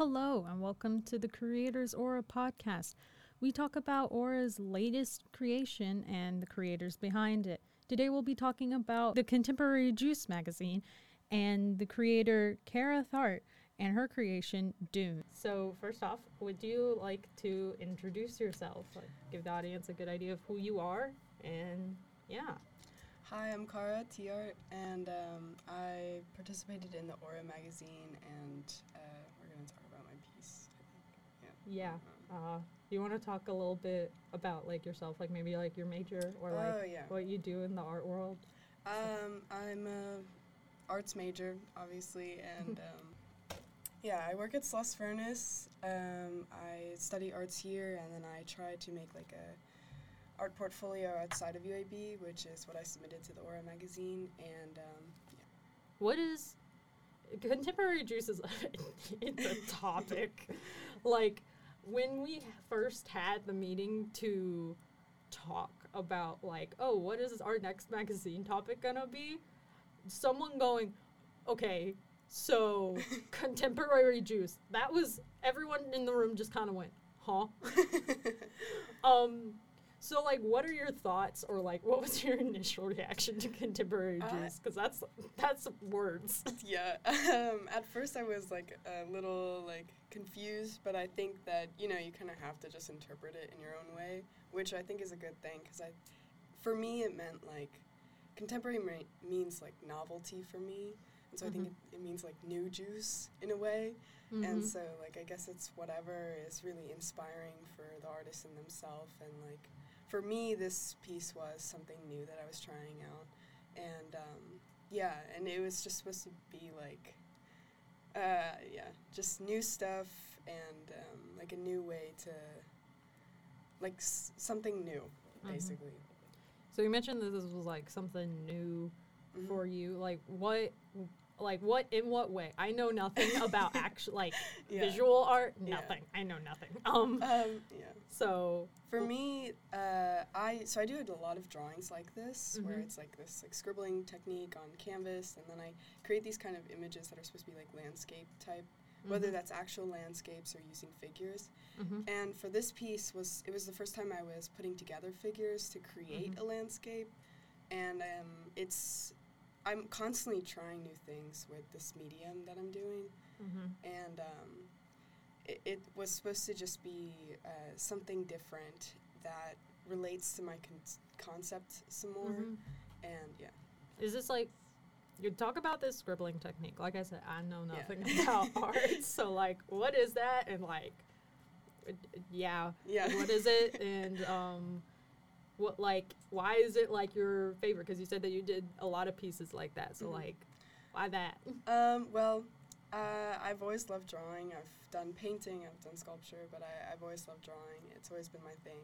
Hello, and welcome to the Creators Aura podcast. We talk about Aura's latest creation and the creators behind it. Today, we'll be talking about the Contemporary Juice magazine and the creator Kara Theart and her creation Dune. So, first off, would you like to introduce yourself? Like, give the audience a good idea of who you are, and yeah. Hi, I'm Kara Theart, and um, I participated in the Aura magazine, and uh, we're going to talk about my piece. I think. Yeah. Uh, you want to talk a little bit about like yourself, like maybe like your major or like oh yeah. what you do in the art world? Um, I'm a arts major, obviously, and um, yeah, I work at Sloss Furnace. Um, I study arts here, and then I try to make like a art portfolio outside of UAB, which is what I submitted to the Aura magazine, and um, What is contemporary juice is it's a topic. like when we first had the meeting to talk about like, oh, what is our next magazine topic gonna be? Someone going, okay, so contemporary juice. That was everyone in the room just kind of went, huh? Um, so like, what are your thoughts, or like, what was your initial reaction to contemporary Uh, juice? Because that's that's words. yeah. Um, at first, I was like a little like confused, but I think that you know you kind of have to just interpret it in your own way, which I think is a good thing because I, for me, it meant like contemporary me- means like novelty for me, and so I think Mhm. it, it means like new juice in a way, Mm-hmm. and so like I guess it's whatever is really inspiring for the artist in themselves, and like for me, this piece was something new that I was trying out, and um, yeah, and it was just supposed to be like, uh, yeah, just new stuff and um, like a new way to, like s- something new, Mhm. basically. So you mentioned that this was like something new Mhm. for you. Like what? Like what? In what way? I know nothing about actual like Yeah. visual art. Yeah. Nothing. I know nothing. Um. Um, yeah. So. For me, uh, I so I do a lot of drawings like this, where Mhm. it's like this like scribbling technique on canvas, and then I create these kind of images that are supposed to be like landscape type, whether mhm, that's actual landscapes or using figures. mhm. And for this piece was it was the first time I was putting together figures to create Mhm. a landscape, and um, it's I'm constantly trying new things with this medium that I'm doing, Mhm. and um, it, it was supposed to just be uh, something different that relates to my con- concept some more, Mhm. and yeah. Is this like? You talk about this scribbling technique. Like I said, I know Yeah. nothing about art. So like, what is that? And like, yeah, Yeah. what is it and um what like why is it like your favorite because you said that you did a lot of pieces like that so Mhm. like why that Um, well, uh, I've always loved drawing. I've done painting, I've done sculpture, but I, I've always loved drawing. It's always been my thing.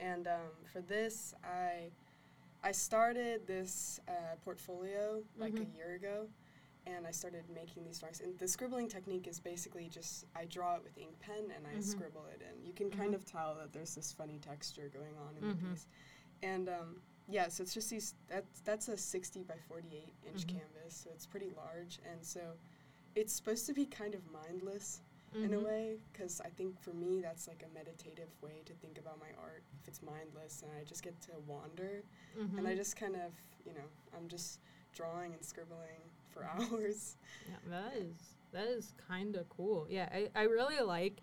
And um, for this, I I started this uh, portfolio like Mhm. a year ago, and I started making these drawings. And the scribbling technique is basically just I draw it with ink pen and I Mhm. scribble it in. You can kind Mhm. of tell that there's this funny texture going on in Mhm. the piece. And um, yeah, so it's just these. That's that's a 60 by 48 inch Mhm. canvas, so it's pretty large, and so it's supposed to be kind of mindless in a Mhm. way, because I think for me that's like a meditative way to think about my art. If it's mindless, and I just get to wander, and I Mhm. just kind of, you know, I'm just drawing and scribbling for hours. yeah that is that is kind of cool yeah I, I really like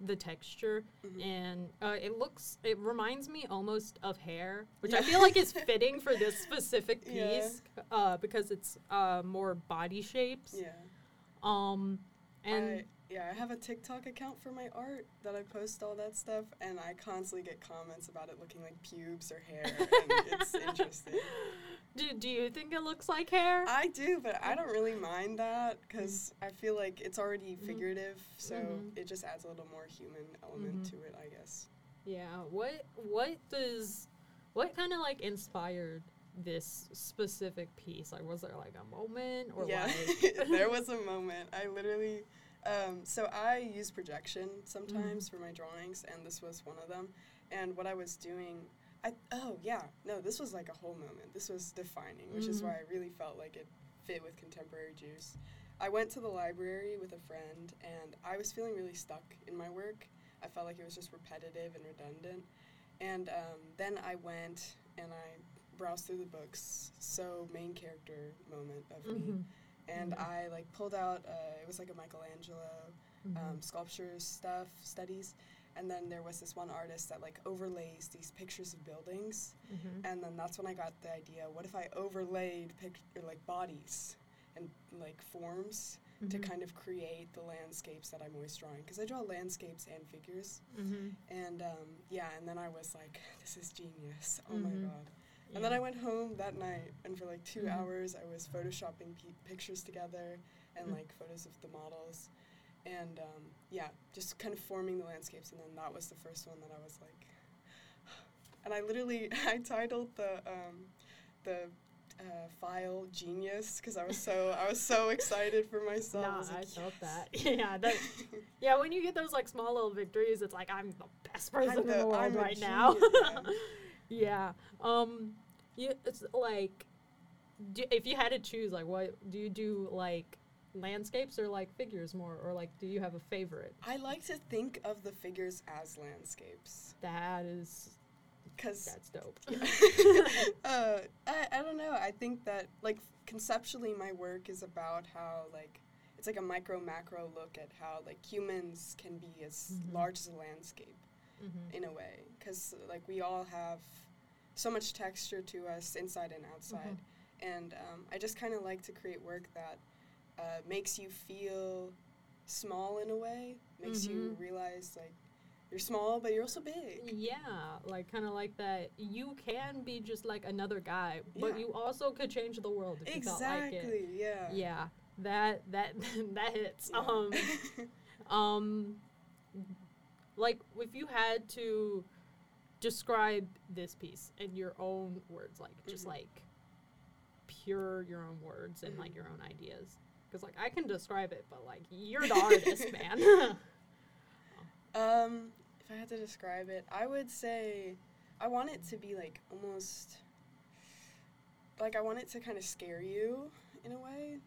the texture Mhm. and uh, it looks it reminds me almost of hair which i feel like is fitting for this specific Yeah. piece uh, because it's uh, more body shapes Yeah. um and I, yeah, I have a TikTok account for my art that I post all that stuff, and I constantly get comments about it looking like pubes or hair, and it's interesting. Do, do you think it looks like hair? I do, but I don't really mind that because I feel like it's already Mhm. figurative, so Mhm. it just adds a little more human element Mhm. to it, I guess. yeah. What what does what kind of like inspired this specific piece? Like, was there like a moment or yeah, like? there was a moment. I literally, um, so I use projection sometimes Mm-hmm. for my drawings, and this was one of them. And what I was doing, I oh yeah, no, this was like a whole moment. This was defining, which is Mhm. why I really felt like it fit with contemporary juice. I went to the library with a friend, and I was feeling really stuck in my work. I felt like it was just repetitive and redundant. And um, then I went and I browsed through the books. So main character moment of me, Mhm. And Mhm. I like pulled out. Uh, it was like a Michelangelo Mhm. um, sculptures stuff studies, and then there was this one artist that like overlays these pictures of buildings, Mhm. and then that's when I got the idea. What if I overlaid pic- or like bodies and like forms to Mhm. kind of create the landscapes that I'm always drawing? Because I draw landscapes and figures, Mhm. and um, yeah, and then I was like, this is genius. Oh my god. And then I went home that night, and for like 2 Mhm. hours, I was photoshopping pe- pictures together and Mm. like photos of the models, and um, yeah, just kind of forming the landscapes. And then that was the first one that I was like, and I literally I titled the um, the uh, file "Genius" because I was so I was so excited for myself. Nah, I like, felt "Yes." that. Yeah, that. Yeah, when you get those like small little victories, it's like I'm the best person in the- the world I'm right now. genius, yeah. Um. You, it's like, do, if you had to choose, like, what do you do? Like, landscapes or like figures more, or like, do you have a favorite? I like to think of the figures as landscapes That is, because that's dope. uh, I, I don't know. I think that like conceptually, my work is about how like it's like a micro macro look at how like humans can be as Mhm. large as a landscape mm-hmm. in a way, because like we all have so much texture to us inside and outside, and um, I just kind of like to create work that uh, makes you feel small in a way, makes you Mhm. realize like you're small but you're also big. Yeah, like kind of like that. You can be just like another guy, but Yeah. you also could change the world if you felt like it. Exactly. Yeah. Yeah, that that that hits. Yeah. Um, um, like if you had to describe this piece in your own words, like just Mhm. like pure your own words and like Mhm. your own ideas, because like I can describe it, but like you're the artist, man. Um, if I had to describe it, I would say I want it to be like almost like I want it to kind of scare you in a way.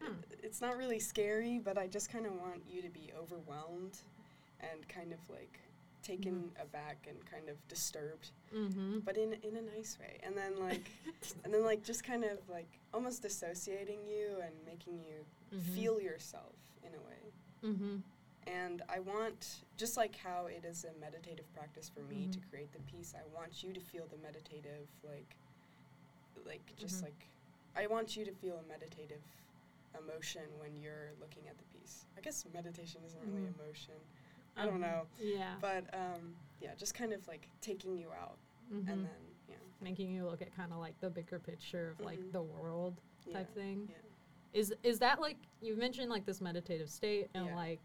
Hmm. It's not really scary, but I just kind of want you to be overwhelmed and kind of like taken aback and kind of disturbed, mm-hmm. but in in a nice way. And then like and then like just kind of like almost dissociating you and making you feel yourself in a way. Mm-hmm. And I want, just like how it is a meditative practice for me to Mhm. create the piece, I want you to feel the meditative, like, like just Mhm. like, I want you to feel a meditative emotion when you're looking at the piece. I guess meditation isn't really emotion. I don't know, Yeah. but um, yeah, just kind of like taking you out, Mhm. and then yeah, making you look at kind of like the bigger picture of like Mhm. the world yeah, type thing. yeah. Is is that like you mentioned like this meditative state and Yeah. like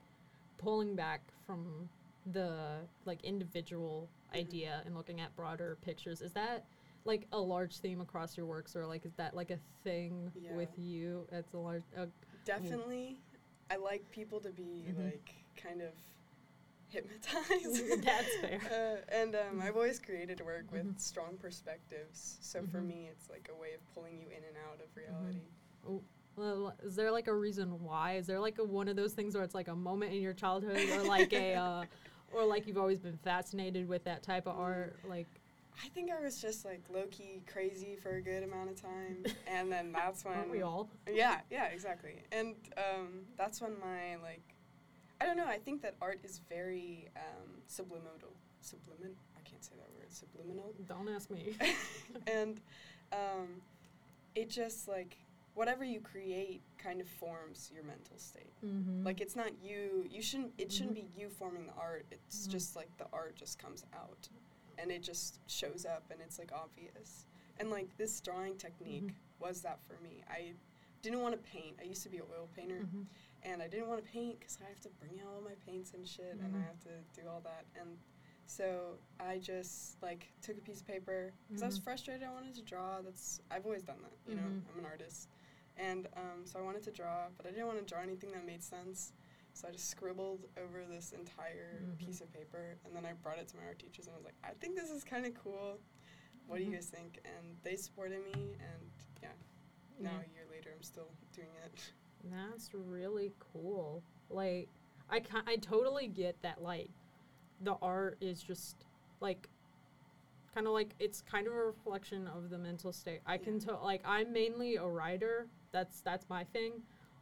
pulling back from the like individual Mhm. idea and looking at broader pictures? Is that like a large theme across your works or like is that like a thing Yeah. with you? It's a large uh, Definitely, I like people to be Mhm. like kind of hypnotized. That's fair. Uh, and um, I've always created work with Mhm. strong perspectives. So for Mhm. me, it's like a way of pulling you in and out of reality. well, is there like a reason why? Is there like a one of those things where it's like a moment in your childhood or like a uh, or like you've always been fascinated with that type of Mm. art? Like I think I was just like low key crazy for a good amount of time, and then that's when aren't we all? Yeah, yeah, exactly. And um, that's when my like, I don't know. I think that art is very um, subliminal. Sublimin. I can't say that word. Subliminal. Don't ask me. and um, it just like whatever you create kind of forms your mental state. mm-hmm. Like it's not you. You shouldn't. It shouldn't be you forming the art. It's Mhm. just like the art just comes out, and it just shows up, and it's like obvious. And like this drawing technique was that for me. I didn't want to paint. I used to be an oil painter, Mhm. And I didn't want to paint because I have to bring out all my paints and shit, and I Mhm. have to do all that. And so I just like took a piece of paper because I was Mhm. frustrated. I wanted to draw. That's I've always done that. You know, Mhm. I'm an artist, and um, so I wanted to draw, but I didn't want to draw anything that made sense. So I just scribbled over this entire Mhm. piece of paper, and then I brought it to my art teachers, and I was like, I think this is kind of cool. What do you guys think? And they supported me, and yeah, now a year later, I'm still doing it. That's really cool. Like, I can I totally get that. Like, the art is just like, kind of like it's kind of a reflection of the mental state. I can tell. Like, I'm mainly a writer. That's that's my thing.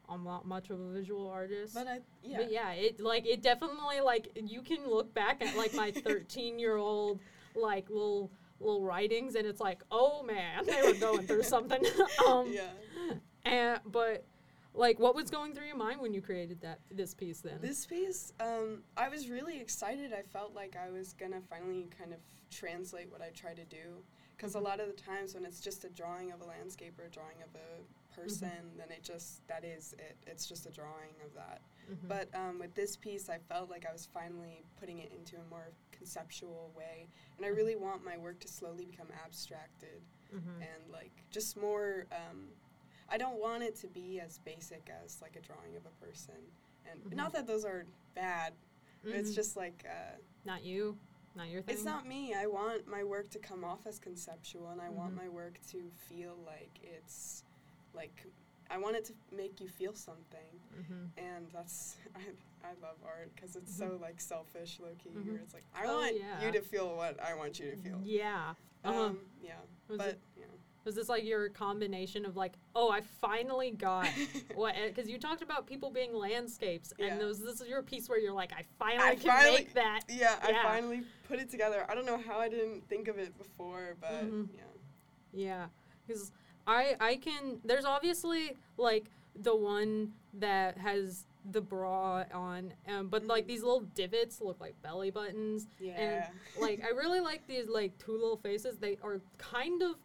I'm not much of a visual artist. But I yeah. But yeah, it like it definitely like you can look back at like my 13 year old like little little writings and it's like oh man they were going through something. um, yeah. and but like what was going through your mind when you created that this piece then? This piece, um, I was really excited. I felt like I was gonna finally kind of translate what I try to do. Because a lot of the times when it's just a drawing of a landscape or a drawing of a person, then it just that is it. It's just a drawing of that. Mhm. But um, with this piece, I felt like I was finally putting it into a more conceptual way, and I really want my work to slowly become abstracted Mhm. and like just more. Um, I don't want it to be as basic as like a drawing of a person, and Mhm. not that those are bad. but It's just like uh, not you, not your thing. it's not me. I want my work to come off as conceptual, and I want Mhm. my work to feel like it's like I want it to make you feel something Mhm. and that's I, I love art because it's so like selfish low key Mhm. where it's like I Oh, want yeah. you to feel what I want you to feel Yeah. Uh-huh. um yeah Was but it- Was this like your combination of like, oh, I finally got what? Because you talked about people being landscapes, Yeah. and was this is your piece where you're like, I finally I can finally- make that? yeah I finally put it together I don't know how I didn't think of it before but Mhm. yeah Yeah, because I I can. There's obviously like the one that has the bra on, um, but like Mhm. these little divots look like belly buttons. yeah Like I really like these like two little faces. They are kind of.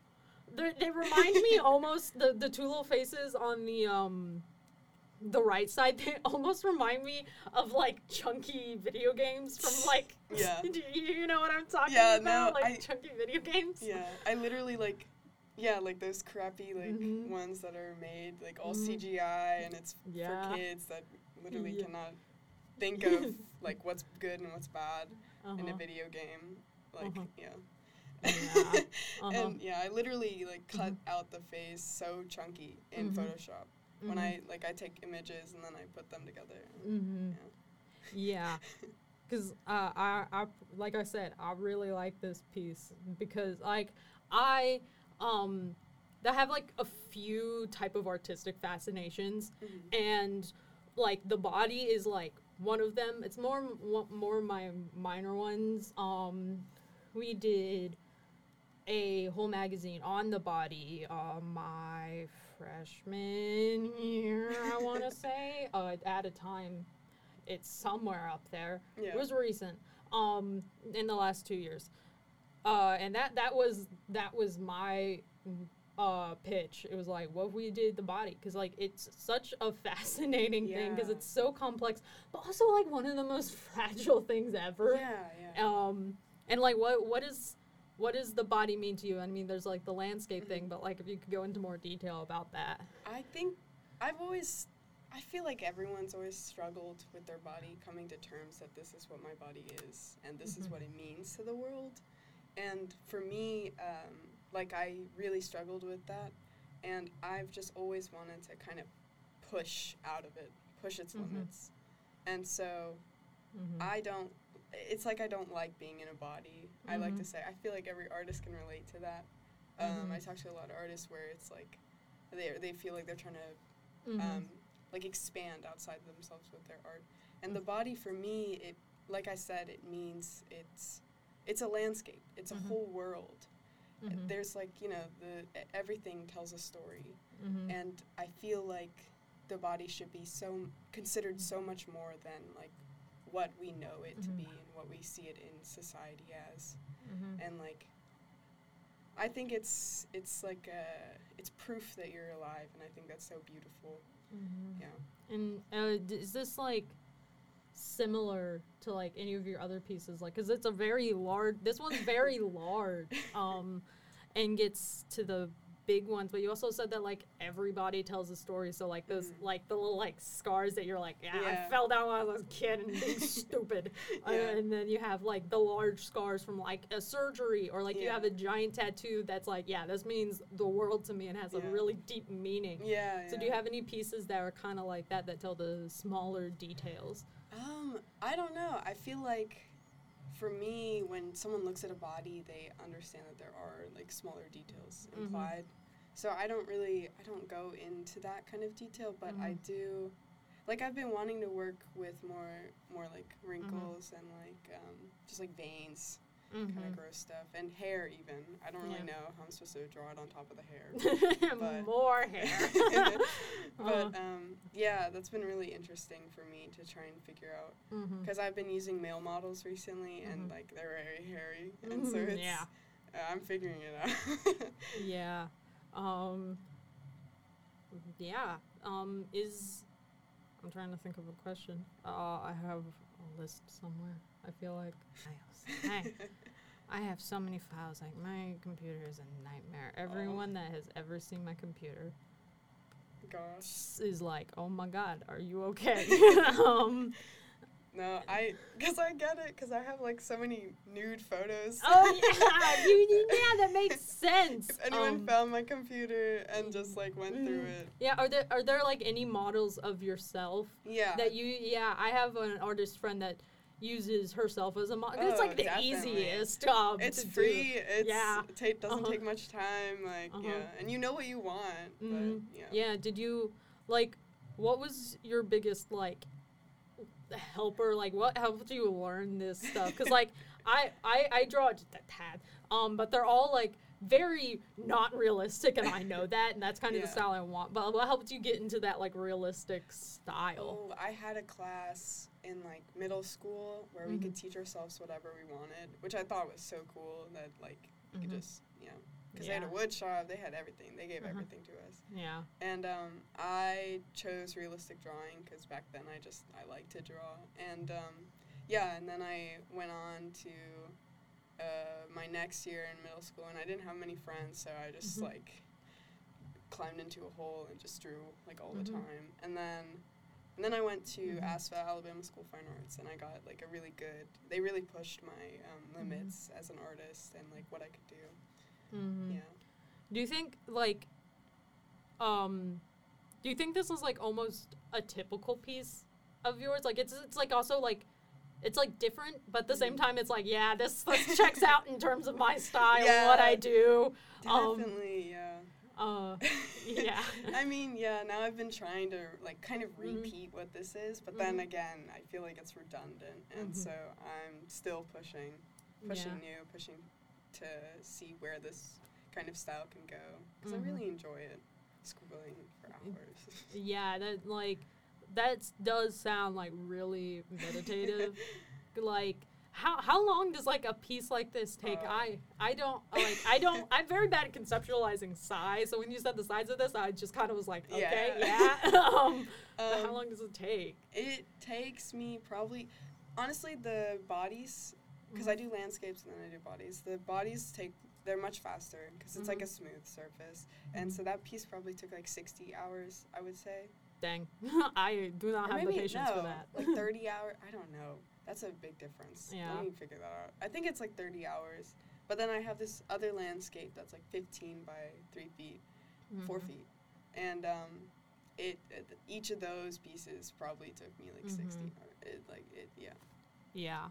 They remind me almost the the two little faces on the um. The right side, they almost remind me of like chunky video games from like. Yeah. do you, you know what I'm talking Yeah, about? no, like I- chunky video games. yeah I literally like yeah like those crappy like Mhm. ones that are made like all Mhm. CGI and it's Yeah. for kids that literally Yeah. cannot think of like what's good and what's bad in a Uh-huh. video game. Like, Uh-huh. yeah. Yeah. Uh-huh. and yeah, I literally like cut out the face so chunky in Mhm. Photoshop. When Mhm. I like I take images and then I put them together. Mm-hmm. Yeah. Yeah, because uh, I, I, like I said, I really like this piece because like I, um, I have like a few type of artistic fascinations, Mhm. and like the body is like one of them. It's more mo- more my minor ones. Um, we did a whole magazine on the body uh, my freshman year, I want to say, uh, at a time. It's somewhere up there. Yeah. It was recent, um, in the last two years, uh, and that that was that was my uh pitch. It was like what we did the body because like it's such a fascinating thing because it's so complex, but also like one of the most fragile things ever. yeah, yeah. Um, and like what what is what does the body mean to you? I mean, there's like the landscape thing, but like if you could go into more detail about that. I think I've always I feel like everyone's always struggled with their body coming to terms that this is what my body is and this is Mhm. what it means to the world. And for me, um, like I really struggled with that, and I've just always wanted to kind of push out of it, push its Mhm. limits. And so Mm-hmm. I don't. It's like I don't like being in a body. I like to Mhm. say I feel like every artist can relate to that. Um, Mhm. I talk to a lot of artists where it's like they they feel like they're trying to Mm-hmm. um, like expand outside themselves with their art. And the body for me, it like I said, it means it's it's a landscape. It's a whole world. Mhm. There's like you know the everything tells a story, and I feel like the body should be so considered so much more than like what we know it to Mhm. be and what we see it in society as. Mhm. And like I think it's it's like a, it's proof that you're alive, and I think that's so beautiful. Mhm. Yeah. And uh, d- is this like similar to like any of your other pieces? Like, cause it's a very large. This one's very large. Um, and gets to the big ones, but you also said that like everybody tells a story. So like those Mhm. like the little like scars that you're like, yeah, I fell down when I was a kid and being stupid. Uh, and then you have like the large scars from like a surgery, or like you have a giant tattoo that's like, yeah, this means the world to me and has a really deep meaning. Yeah. So do you have any pieces that are kind of like that that tell the smaller details? Um, I don't know. I feel like for me, when someone looks at a body, they understand that there are like smaller details Mhm. implied. So I don't really, I don't go into that kind of detail, but I Mhm. do. Like I've been wanting to work with more, more like Mm-hmm. wrinkles and like um, just like veins, kind Mhm. of gross stuff, and hair even. I don't really Yeah. know how I'm supposed to draw it on top of the hair. but- More hair. but um, yeah, that's been really interesting for me to try and figure out because I've been using male models recently, and Mhm. like they're very hairy, and so Mhm, it's yeah. uh, I'm figuring it out. Yeah. Um yeah. Um is I'm trying to think of a question. Uh I have a list somewhere. I feel like files. Hey. I have so many files. Like my computer is a nightmare. Everyone that has ever seen my computer Gosh, is like, "Oh my god, are you okay?" um no, I because I get it because I have like so many nude photos. Oh yeah, you, yeah, that makes sense. if anyone Um, found my computer and just like went through mm. it, yeah, are there are there like any models of yourself yeah, that you yeah i have an artist friend that uses herself as a model it's Oh, like the definitely. easiest job it's to do. free. It's Yeah. it doesn't Uh-huh. take much time. Like Uh-huh. yeah, and you know what you want. Mhm. But, yeah. yeah did you like what was your biggest like helper like what helped you learn this stuff because like I, I i draw just a tad um but they're all like very not realistic and i know that and that's kind of the style i want but what helped you get into that like realistic style Oh, I had a class in like middle school where we Mm-hmm. could teach ourselves whatever we wanted, which I thought was so cool that like you could Mhm. just you know because they had a Yeah. wood shop, they had everything, they gave Uh-huh. everything to us, yeah and um, I chose realistic drawing because back then I just I liked to draw, and um, yeah, and then I went on to. Uh, my next year in middle school, and I didn't have many friends, so I just Mhm. like climbed into a hole and just drew like all Mhm. the time. And then and then I went to Mhm. ASFA, Alabama School of Fine Arts, and I got like a really good. They really pushed my um, Mm-hmm. limits as an artist and like what I could do. Mm-hmm. Yeah. Do you think like um do you think this is like almost a typical piece of yours? Like it's it's like also like it's like different, but at the same Mhm. time it's like, yeah, this this checks out in terms of my style and what I Yeah. do. Um, Definitely, yeah. Uh yeah. I mean, yeah. Now I've been trying to like kind of Mhm. repeat what this is, but then Mhm. again, I feel like it's redundant, and Mhm. so I'm still pushing, pushing yeah. new, pushing to see where this kind of style can go because Mhm. I really enjoy it, scribbling for hours. Yeah, that like that does sound like really meditative. like how how long does like a piece like this take? Uh, I I don't like I don't I'm very bad at conceptualizing size. So when you said the size of this, I just kind of was like, okay, yeah. Yeah. um, but how Um, long does it take? It takes me probably, honestly, the bodies, because Mm-hmm. I do landscapes and then I do bodies. The bodies take, they're much faster because it's like a smooth surface. And so that piece probably took like 60 hours, I would say. Dang, I do not Or have the patience no, for that. like 30 hours. I don't know. That's a big difference. Yeah. Let me figure that out. I think it's like 30 hours. But then I have this other landscape that's like 15 by 3 feet, 4 Mhm. feet. And um, it, it each of those pieces probably took me like 60 Mhm. hours. It, like it, yeah. Yeah.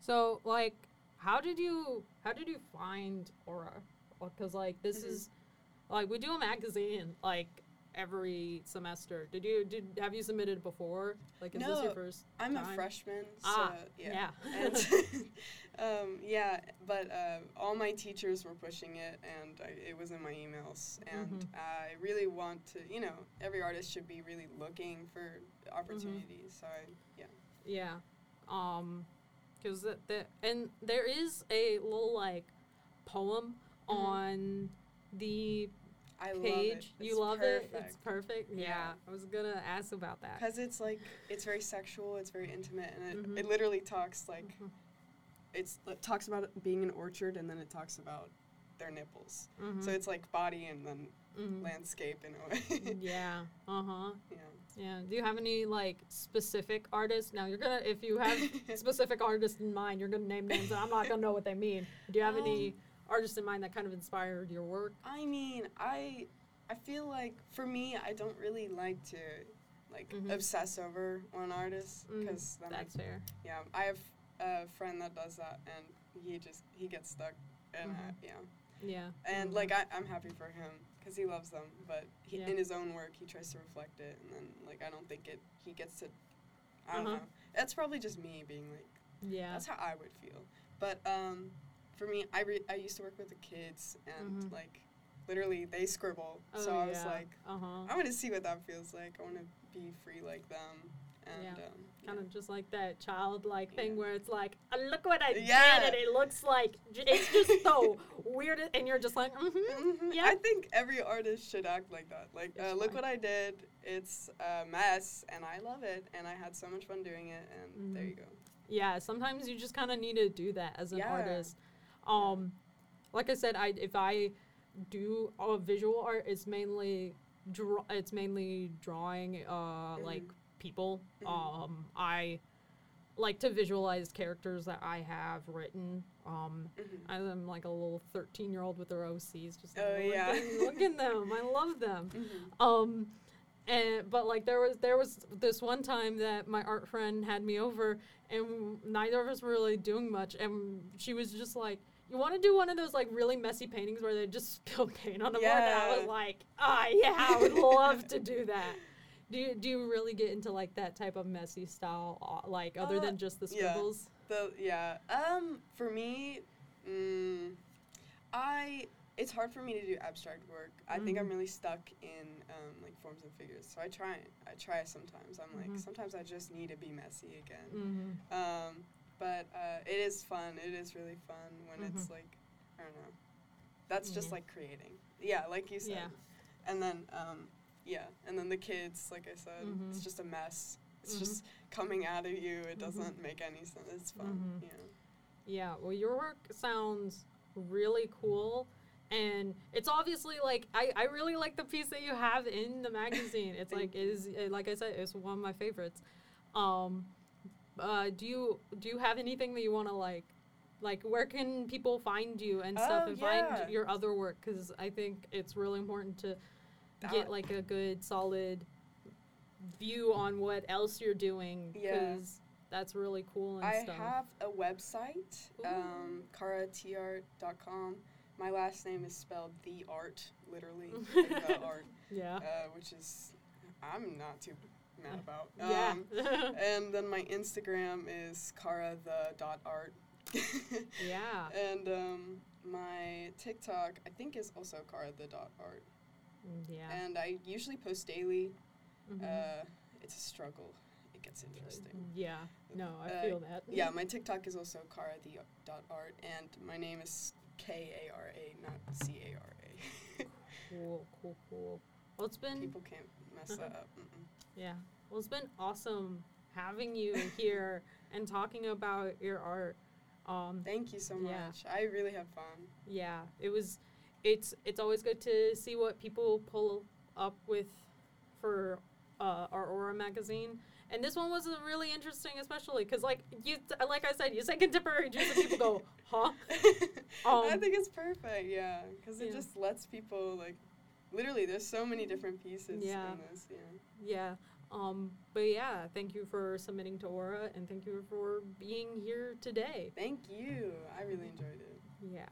So like, how did you how did you find Aura? Because like this Mhm. is like we do a magazine like every semester. Did you did have you submitted before? Like is this your first? I'm time? a freshman, so Ah, yeah. yeah. and, um, yeah, but uh, all my teachers were pushing it, and I, it was in my emails. And Mhm. I really want to, you know, every artist should be really looking for opportunities. So I, yeah. Yeah. Um, because the, the and there is a little like poem Mhm. on the I love page. You It's love it. It's perfect. perfect. Yeah. Yeah. I was gonna ask about that. Because it's like, it's very sexual, it's very intimate, and it, Mhm. it literally talks like, Mhm. it's, it talks about it being an orchard, and then it talks about their nipples. So it's like body and then Mhm. landscape in a way. yeah. Uh huh. yeah. Yeah. Do you have any like specific artists? Now you're gonna if you have specific artists in mind, you're gonna name names, and I'm not gonna know what they mean. Do you have any Um, artists in mind that kind of inspired your work? I mean, I I feel like for me, I don't really like to like Mhm. obsess over one artist Mm, because I, That's fair. yeah, I have a friend that does that and he just he gets stuck and I, Mhm. yeah, Yeah. and Mhm. like I, I'm happy for him because he loves them, but he, Yeah. in his own work he tries to reflect it and then like I don't think it he gets to I don't Uh-huh. know. That's probably just me being like Yeah. that's how I would feel. But um, for me, I re- I used to work with the kids, and Mhm. like, literally they scribble. Oh, so I was like, uh huh. I want to see what that feels like. I want to be free like them, and Yeah. um, Kind of just like that childlike thing Yeah. where it's like, "Uh, look what I Yeah. did, and it looks like it's just so weird, and you're just like, mm-hmm. Mhm. Yeah. I think every artist should act like that. Like, uh, look what I did. It's a mess, and I love it, and I had so much fun doing it, and there Mhm. you go. Yeah, sometimes you just kind of need to do that as an Yeah. artist. Um, like I said, I if I do a visual art, it's mainly draw. It's mainly drawing, uh, like Mhm. People. Mhm. Um, I like to visualize characters that I have written. Um, Mhm. I'm like a little 13 year old with their OCs, just like, Oh, look, yeah. at, look at them. I love them. Mhm. Um, and but like there was there was this one time that my art friend had me over, and neither of us were really doing much, and she was just like, "You want to do one of those like really messy paintings where they just spill paint on the board?" And I was like, "Ah, yeah, I would love to do that." Do you, do you really get into like that type of messy style, uh, like other Uh, than just the yeah. scribbles? The yeah. Um, for me, mm, I it's hard for me to do abstract work. I think I'm Mhm. really stuck in um, like forms and figures. So I try. I try sometimes. I'm like Mhm. sometimes I just need to be messy again. Mm-hmm. Um, but uh, it is fun. It is really fun when it's Mhm. like I don't know. That's just like creating. Yeah, like you said. Yeah. And then um, yeah, and then the kids, like I said, Mhm. it's just a mess. It's Mhm. just coming out of you. It Mhm. doesn't make any sense. It's fun. Mhm. Yeah. Yeah, well, your work sounds really cool. And it's obviously like I, I really like the piece that you have in the magazine. It's like it is uh, like I said, it's one of my favorites. Um, uh, do you do you have anything that you want to like, like where can people find you and stuff Oh, and yeah. find your other work? Because I think it's really important to That- get like a good solid view on what else you're doing. Yeah. Because that's really cool and I stuff. have a website, um, karatart.com. My last name is spelled the art, literally, like the art, yeah. uh, which is I'm not too mad about. Yeah. Um, and then my Instagram is kara the dot art. yeah. And um, my TikTok, I think, is also kara the dot art. Yeah. And I usually post daily. Mhm. Uh, it's a struggle. It gets interesting. yeah. No, I uh, feel that. Yeah, my TikTok is also kara the dot art, and my name is K A R A, not C A R A. Cool, cool, cool. Well, it's been People can't mess that up. Mm-mm. yeah. Well, it's been awesome having you here and talking about your art. Um, Thank you so much. Yeah. I really have fun. yeah, it was. It's it's always good to see what people pull up with for uh, our Aura magazine. And this one was really interesting, especially because, like you, like I said, you say contemporary juice, and people go, "Huh?" I Um, think it's perfect, yeah, because it yeah. just lets people like, literally, there's so many different pieces Yeah. in this. Yeah. Yeah. Um, but yeah, thank you for submitting to Aura and thank you for being here today. Thank you. I really enjoyed it. Yeah.